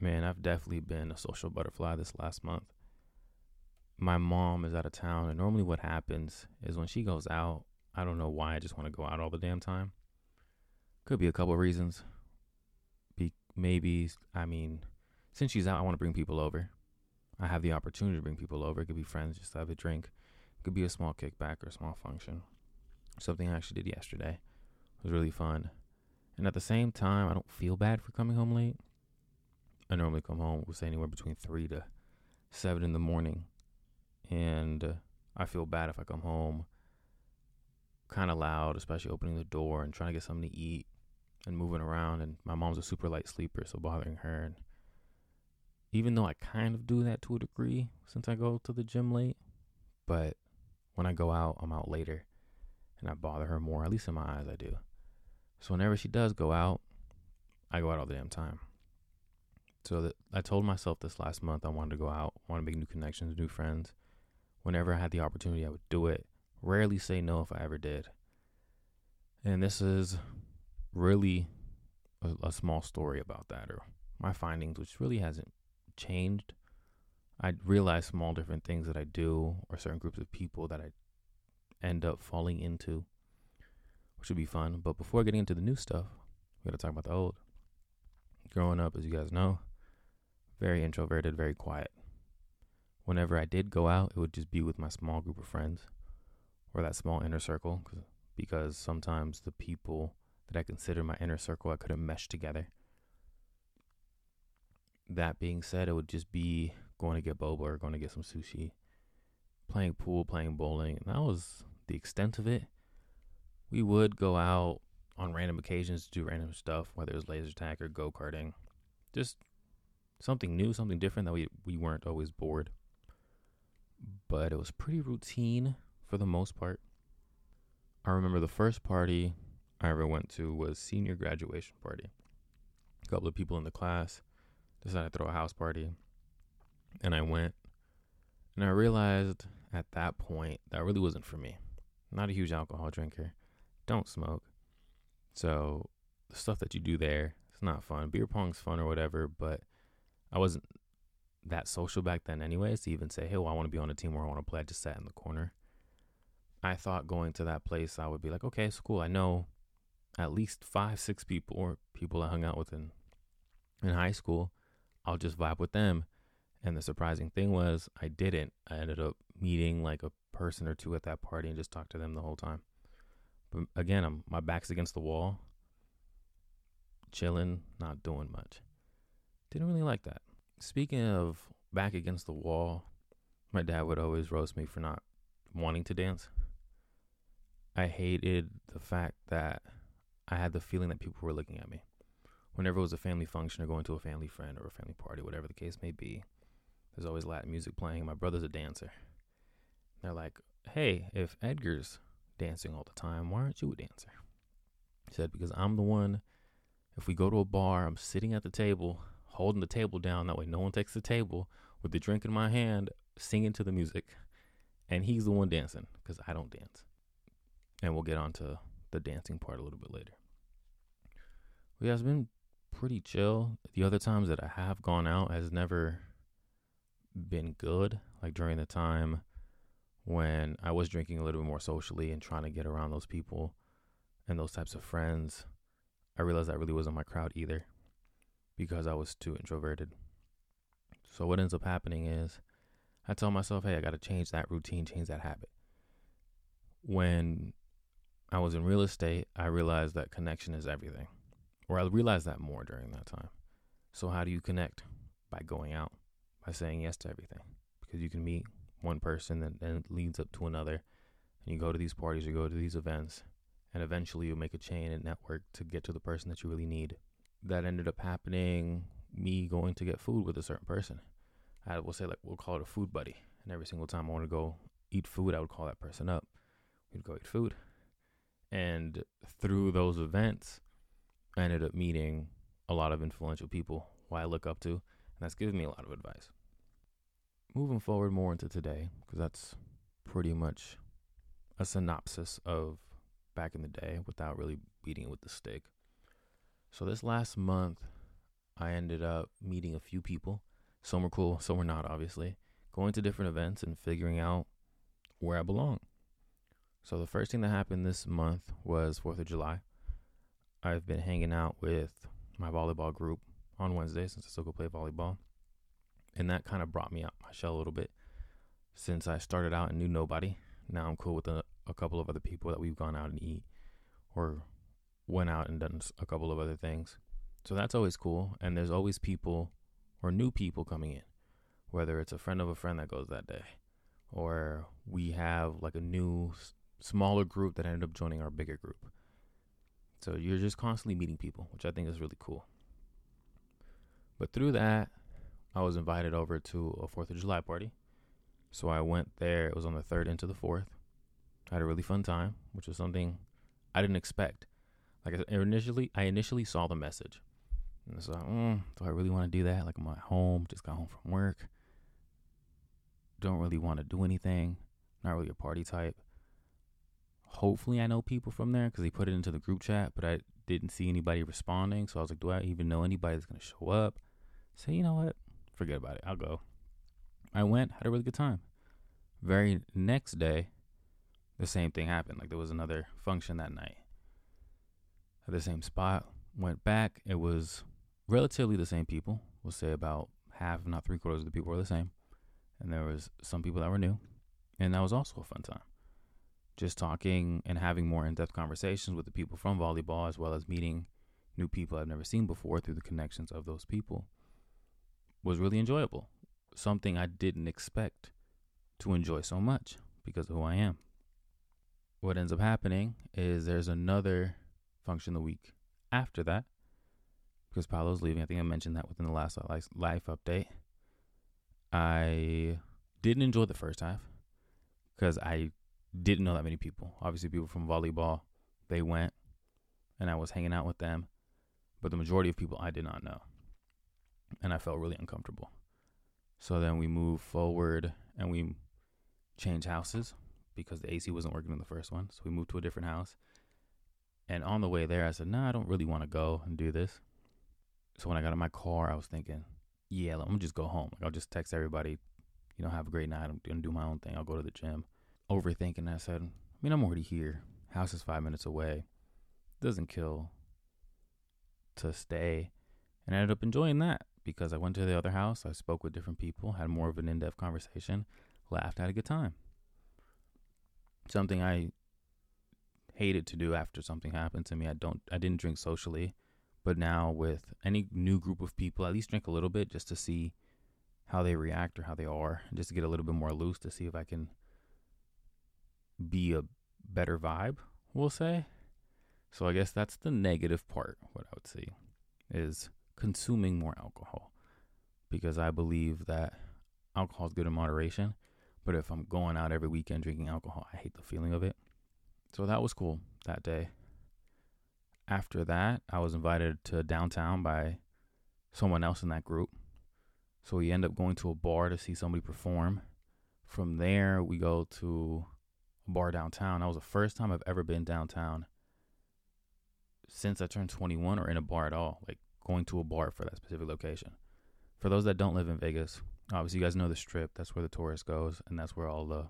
Man, I've definitely been a social butterfly this last month. My mom is out of town, and normally what happens is when she goes out, I don't know why I just want to go out all the damn time. Could be a couple of reasons. Be maybe I mean, since she's out, I want to bring people over. I have the opportunity to bring people over. It could be friends, just to have a drink. It could be a small kickback or a small function. Something I actually did yesterday. It was really fun. And at the same time, I don't feel bad for coming home late. I normally come home, we'll say anywhere between 3 to 7 in the morning. And uh, I feel bad if I come home kind of loud, especially opening the door and trying to get something to eat and moving around. And my mom's a super light sleeper, so bothering her. And even though I kind of do that to a degree since I go to the gym late, but when I go out, I'm out later and I bother her more. At least in my eyes, I do. So whenever she does go out, I go out all the damn time. So that I told myself this last month I wanted to go out, want to make new connections, new friends. Whenever I had the opportunity, I would do it. Rarely say no if I ever did. And this is really a, a small story about that, or my findings, which really hasn't changed. I realize small different things that I do, or certain groups of people that I end up falling into, which would be fun. But before getting into the new stuff, we got to talk about the old. Growing up, as you guys know, very introverted, very quiet. Whenever I did go out, it would just be with my small group of friends or that small inner circle because sometimes the people that I consider my inner circle I couldn't mesh together. That being said, it would just be going to get boba or going to get some sushi, playing pool, playing bowling. And that was the extent of it. We would go out on random occasions to do random stuff, whether it was laser tag or go karting. Just something new, something different that we, we weren't always bored. But it was pretty routine for the most part. I remember the first party I ever went to was senior graduation party. A couple of people in the class decided to throw a house party, and I went. And I realized at that point that really wasn't for me. not a huge alcohol drinker, don't smoke. So the stuff that you do there, it's not fun. Beer pong's fun or whatever, but I wasn't that social back then, anyways, to even say, hey, well, I want to be on a team where I want to play. I just sat in the corner. I thought going to that place, I would be like, okay, it's cool. I know at least five, six people or people I hung out with in in high school. I'll just vibe with them. And the surprising thing was, I didn't. I ended up meeting like a person or two at that party and just talked to them the whole time. But again, I'm my back's against the wall, chilling, not doing much. Didn't really like that. Speaking of back against the wall, my dad would always roast me for not wanting to dance. I hated the fact that I had the feeling that people were looking at me. Whenever it was a family function or going to a family friend or a family party, whatever the case may be, there's always Latin music playing. My brother's a dancer. They're like, hey, if Edgar's dancing all the time, why aren't you a dancer? He said, because I'm the one, if we go to a bar, I'm sitting at the table, holding the table down. That way, no one takes the table with the drink in my hand, singing to the music. And he's the one dancing because I don't dance. And we'll get on to the dancing part a little bit later. Yeah, it's been pretty chill. The other times that I have gone out has never been good. Like during the time when I was drinking a little bit more socially and trying to get around those people and those types of friends, I realized that really wasn't my crowd either because I was too introverted. So what ends up happening is I tell myself, hey, I got to change that routine, change that habit. When I was in real estate, I realized that connection is everything. Or I realized that more during that time. So how do you connect? By going out, by saying yes to everything. Because you can meet one person and then leads up to another. And you go to these parties, you go to these events, and eventually you make a chain and network to get to the person that you really need that ended up happening me going to get food with a certain person. I will say like we'll call it a food buddy. And every single time I want to go eat food, I would call that person up. We'd go eat food. And through those events, I ended up meeting a lot of influential people who I look up to, and that's given me a lot of advice. Moving forward more into today, because that's pretty much a synopsis of back in the day without really beating it with the stick. So this last month, I ended up meeting a few people. Some were cool, some were not, obviously. Going to different events and figuring out where I belong. So the first thing that happened this month was 4th of July. I've been hanging out with my volleyball group on Wednesday since I still go play volleyball. And that kind of brought me out my shell a little bit since I started out and knew nobody. Now I'm cool with a, a couple of other people that we've gone out and eat or went out and done a couple of other things. So that's always cool. And there's always people or new people coming in, whether it's a friend of a friend that goes that day or we have like a new smaller group that ended up joining our bigger group. So you're just constantly meeting people, which I think is really cool. But through that, I was invited over to a 4th of July party. So I went there. It was on the 3rd into the 4th. I had a really fun time, which was something I didn't expect. Like I said, initially, I initially saw the message. And so, mm, do I really want to do that? Like I'm at home, just got home from work. Don't really want to do anything. Not really a party type hopefully I know people from there because they put it into the group chat, but I didn't see anybody responding. So I was like, do I even know anybody that's going to show up? Say, you know what? Forget about it. I'll go. I went, had a really good time. Very next day, the same thing happened. Like there was another function that night at the same spot. Went back. It was relatively the same people. We'll say about half, if not three quarters of the people were the same. And there was some people that were new. And that was also a fun time just talking and having more in depth conversations with the people from volleyball, as well as meeting new people I've never seen before through the connections of those people, was really enjoyable. Something I didn't expect to enjoy so much because of who I am. What ends up happening is there's another function the week after that because Paolo's leaving. I think I mentioned that within the last life update. I didn't enjoy the first half because I didn't know that many people. Obviously, people from volleyball, they went, and I was hanging out with them. But the majority of people I did not know. And I felt really uncomfortable. So then we move forward and we change houses because the AC wasn't working in the first one. So we moved to a different house. And on the way there, I said, nah, I don't really want to go and do this. So when I got in my car, I was thinking, yeah, I'm to just go home. Like, I'll just text everybody, you know, have a great night. I'm going to do my own thing. I'll go to the gym overthinking. I said, I mean, I'm already here. House is five minutes away. Doesn't kill to stay. And I ended up enjoying that because I went to the other house. I spoke with different people, had more of an in depth conversation, laughed, had a good time. Something I hated to do after something happened to me. I don't I didn't drink socially, but now with any new group of people, at least drink a little bit just to see how they react or how they are, just to get a little bit more loose to see if I can be a better vibe, we'll say. So I guess that's the negative part, what I would say, is consuming more alcohol. Because I believe that alcohol is good in moderation. But if I'm going out every weekend drinking alcohol, I hate the feeling of it. So that was cool that day. After that, I was invited to downtown by someone else in that group. So we end up going to a bar to see somebody perform. From there, we go to a bar downtown. That was the first time I've ever been downtown since I turned 21 or in a bar at all, like going to a bar for that specific location. For those that don't live in Vegas, obviously you guys know the strip. That's where the tourist goes, and that's where all the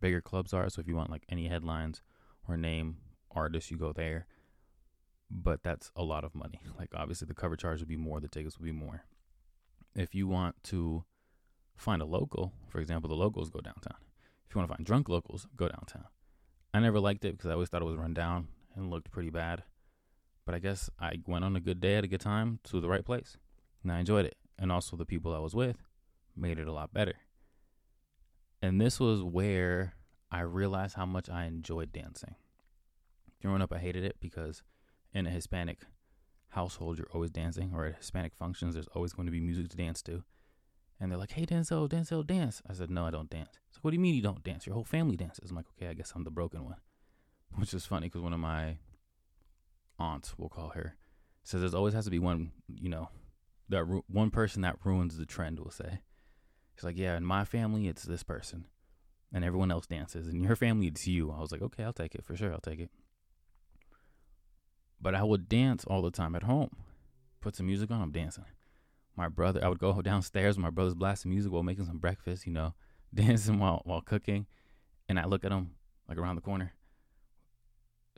bigger clubs are. So if you want like any headlines or name artist, you go there. But that's a lot of money. Like obviously the cover charge would be more, the tickets would be more. If you want to find a local, for example, the locals go downtown. If you want to find drunk locals, go downtown. I never liked it because I always thought it was run down and looked pretty bad. But I guess I went on a good day at a good time to the right place. And I enjoyed it. And also the people I was with made it a lot better. And this was where I realized how much I enjoyed dancing. Growing up, I hated it because in a Hispanic household, you're always dancing, or at Hispanic functions, there's always going to be music to dance to. And they're like, hey, Denzel, Denzel, dance. I said, no, I don't dance. So what do you mean you don't dance? Your whole family dances. I'm like, okay, I guess I'm the broken one. Which is funny because one of my aunts, we'll call her, says there's always has to be one, you know, that ru- one person that ruins the trend, we'll say. She's like, yeah, in my family, it's this person. And everyone else dances. In your family, it's you. I was like, okay, I'll take it for sure. I'll take it. But I would dance all the time at home. Put some music on, I'm dancing. my brother, I would go downstairs. My brother's blasting music while making some breakfast. You know, dancing while while cooking, and I look at him like around the corner,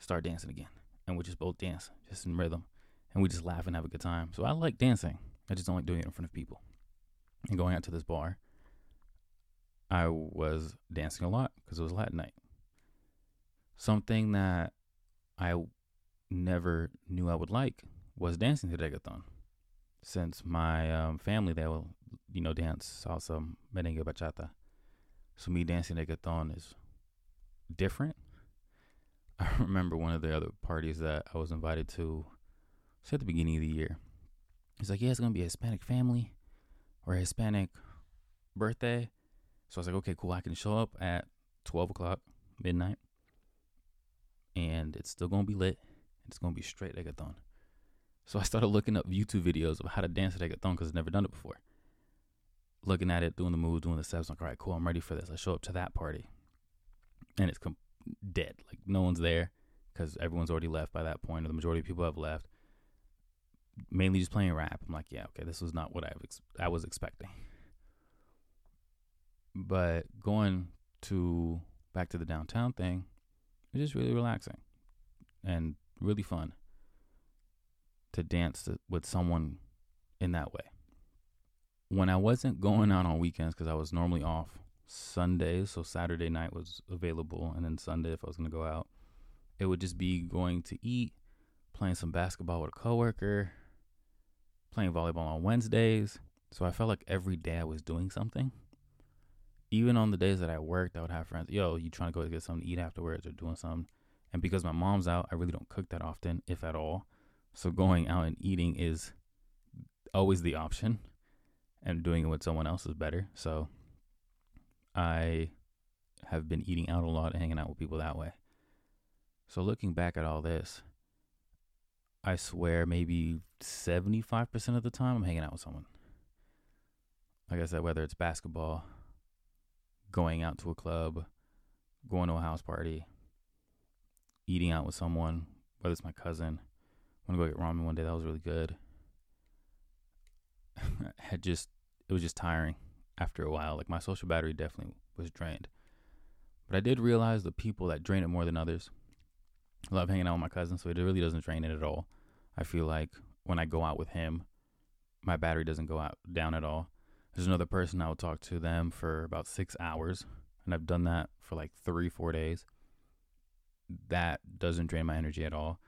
start dancing again, and we just both dance, just in rhythm, and we just laugh and have a good time. So I like dancing. I just don't like doing it in front of people. And going out to this bar, I was dancing a lot because it was Latin night. Something that I never knew I would like was dancing to reggaeton. Since my um, family, they will, you know, dance salsa, merengue, bachata. So me dancing reggaeton is different. I remember one of the other parties that I was invited to, say at the beginning of the year. He's like, yeah, it's gonna be a Hispanic family or a Hispanic birthday. So I was like, okay, cool. I can show up at twelve o'clock midnight, and it's still gonna be lit. It's gonna be straight reggaeton. So I started looking up YouTube videos of how to dance at reggaeton because I've never done it before. Looking at it, doing the moves, doing the steps. I'm like, all right, cool. I'm ready for this. I show up to that party, and it's com- dead. Like no one's there because everyone's already left by that point, or the majority of people have left. Mainly just playing rap. I'm like, yeah, okay, this was not what I ex- I was expecting. But going to back to the downtown thing, it's just really relaxing and really fun to dance with someone in that way. When I wasn't going out on weekends because I was normally off Sundays, so Saturday night was available, and then Sunday if I was going to go out, it would just be going to eat, playing some basketball with a coworker, playing volleyball on Wednesdays. So I felt like every day I was doing something. Even on the days that I worked, I would have friends, yo, you trying to go get something to eat afterwards or doing something. And because my mom's out, I really don't cook that often, if at all. So going out and eating is always the option, and doing it with someone else is better. So I have been eating out a lot and hanging out with people that way. So looking back at all this, I swear maybe 75% of the time I'm hanging out with someone. Like I said, whether it's basketball, going out to a club, going to a house party, eating out with someone, whether it's my cousin. I'm gonna go get ramen one day. That was really good. had just it was just tiring after a while. Like my social battery definitely was drained. But I did realize the people that drain it more than others. I love hanging out with my cousin, so it really doesn't drain it at all. I feel like when I go out with him, my battery doesn't go out down at all. There's another person I will talk to them for about six hours, and I've done that for like three, four days. That doesn't drain my energy at all.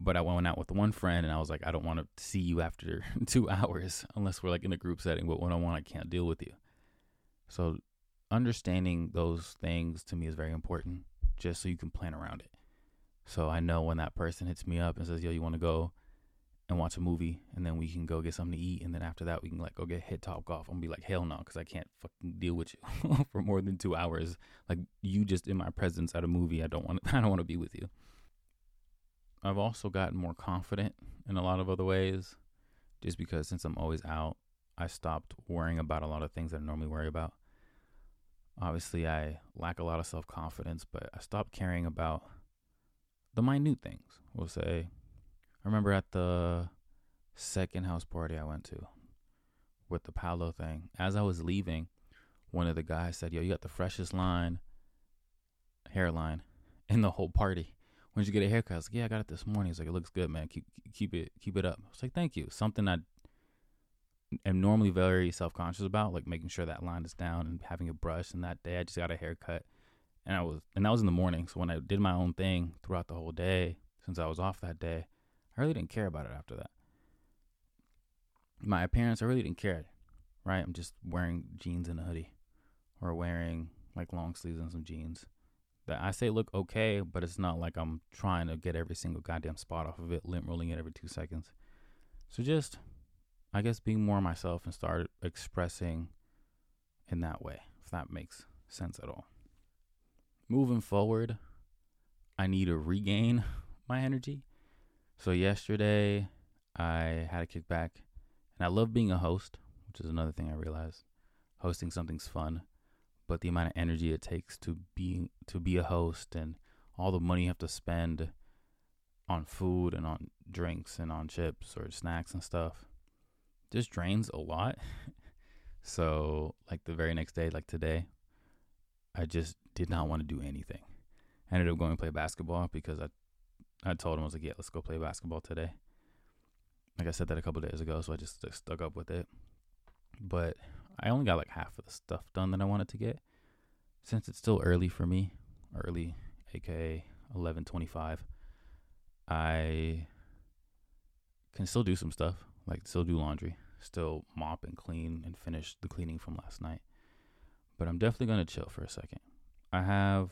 But I went out with one friend, and I was like, I don't want to see you after two hours unless we're like in a group setting. But one on one, I can't deal with you. So understanding those things to me is very important, just so you can plan around it. So I know when that person hits me up and says, "Yo, you want to go and watch a movie, and then we can go get something to eat, and then after that we can like go get hit Topgolf." I'm gonna be like, "Hell no," because I can't fucking deal with you for more than two hours. Like you just in my presence at a movie, I don't want. I don't want to be with you. I've also gotten more confident in a lot of other ways, just because since I'm always out, I stopped worrying about a lot of things that I normally worry about. Obviously, I lack a lot of self confidence, but I stopped caring about the minute things. We'll say, I remember at the second house party I went to with the Palo thing, as I was leaving, one of the guys said, Yo, you got the freshest line, hairline in the whole party. When did you get a haircut? I was like, Yeah, I got it this morning. He's like, It looks good, man. Keep keep it keep it up. I was like, Thank you. Something I am normally very self conscious about, like making sure that line is down and having a brush. And that day I just got a haircut and I was and that was in the morning. So when I did my own thing throughout the whole day, since I was off that day, I really didn't care about it after that. My appearance, I really didn't care. Right, I'm just wearing jeans and a hoodie, or wearing like long sleeves and some jeans. That I say look okay, but it's not like I'm trying to get every single goddamn spot off of it, lint rolling it every two seconds. So just, I guess, being more myself and start expressing in that way, if that makes sense at all moving forward, I need to regain my energy. So yesterday, I had a kickback, and I love being a host, which is another thing I realized. Hosting something's fun, but the amount of energy it takes to be to be a host and all the money you have to spend on food and on drinks and on chips or snacks and stuff just drains a lot. so, like the very next day, like today, I just did not want to do anything. I ended up going to play basketball because I I told him I was like, yeah, let's go play basketball today. Like I said that a couple days ago, so I just stuck up with it. But I only got like half of the stuff done that I wanted to get. Since it's still early for me, early, aka eleven twenty-five, I can still do some stuff, like still do laundry, still mop and clean and finish the cleaning from last night. But I'm definitely gonna chill for a second. I have,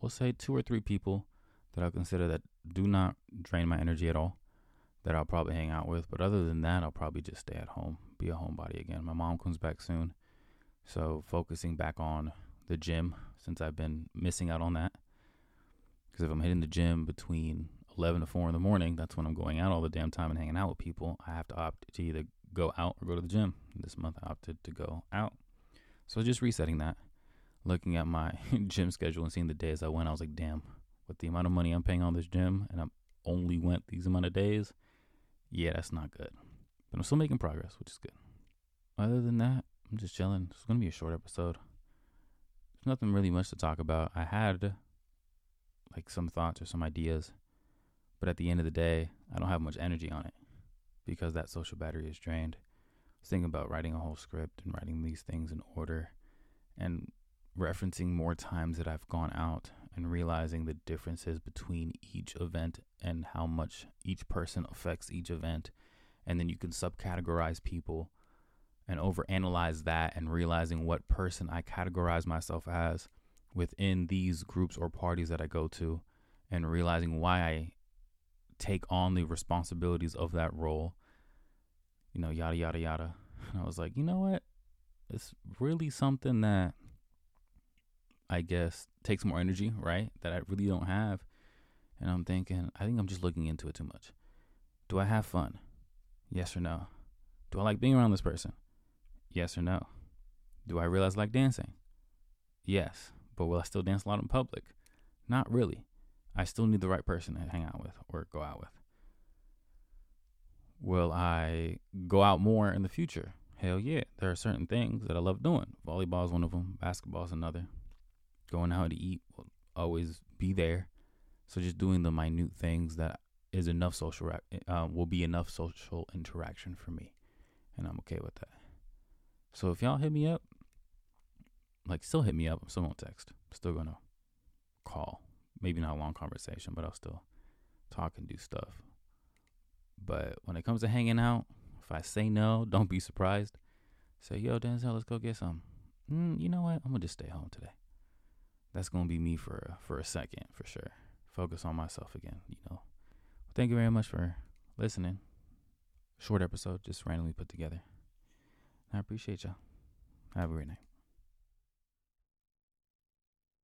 we'll say, two or three people that I consider that do not drain my energy at all that I'll probably hang out with. But other than that, I'll probably just stay at home, be a homebody again. My mom comes back soon. So focusing back on the gym since I've been missing out on that. Because if I'm hitting the gym between 11 to 4 in the morning, that's when I'm going out all the damn time and hanging out with people. I have to opt to either go out or go to the gym. This month I opted to go out. So just resetting that, looking at my gym schedule and seeing the days I went, I was like, damn, with the amount of money I'm paying on this gym and I only went these amount of days, yeah, that's not good. But I'm still making progress, which is good. Other than that, I'm just chilling. It's gonna be a short episode. There's nothing really much to talk about. I had like some thoughts or some ideas, but at the end of the day, I don't have much energy on it because that social battery is drained. I was thinking about writing a whole script and writing these things in order and referencing more times that I've gone out and realizing the differences between each event and how much each person affects each event. And then you can subcategorize people and overanalyze that and realizing what person I categorize myself as within these groups or parties that I go to and realizing why I take on the responsibilities of that role. You know, yada, yada, yada. And I was like, you know what? It's really something that I guess, takes more energy, right? That I really don't have. And I'm thinking, I think I'm just looking into it too much. Do I have fun? Yes or no? Do I like being around this person? Yes or no? Do I realize I like dancing? Yes. But will I still dance a lot in public? Not really. I still need the right person to hang out with or go out with. Will I go out more in the future? Hell yeah. There are certain things that I love doing. Volleyball is one of them, basketball is another going out to eat will always be there. So just doing the minute things that is enough social uh, will be enough social interaction for me, and I'm okay with that. So if y'all hit me up, like still hit me up. I'm still gonna text. I'm still gonna call. Maybe not a long conversation, but I'll still talk and do stuff. But when it comes to hanging out, if I say no, don't be surprised. Say, yo, Denzel, let's go get some. Mm, you know what? I'm gonna just stay home today that's gonna be me for for a second for sure. Focus on myself again, you know. Thank you very much for listening. Short episode, just randomly put together. I appreciate y'all. Have a great night.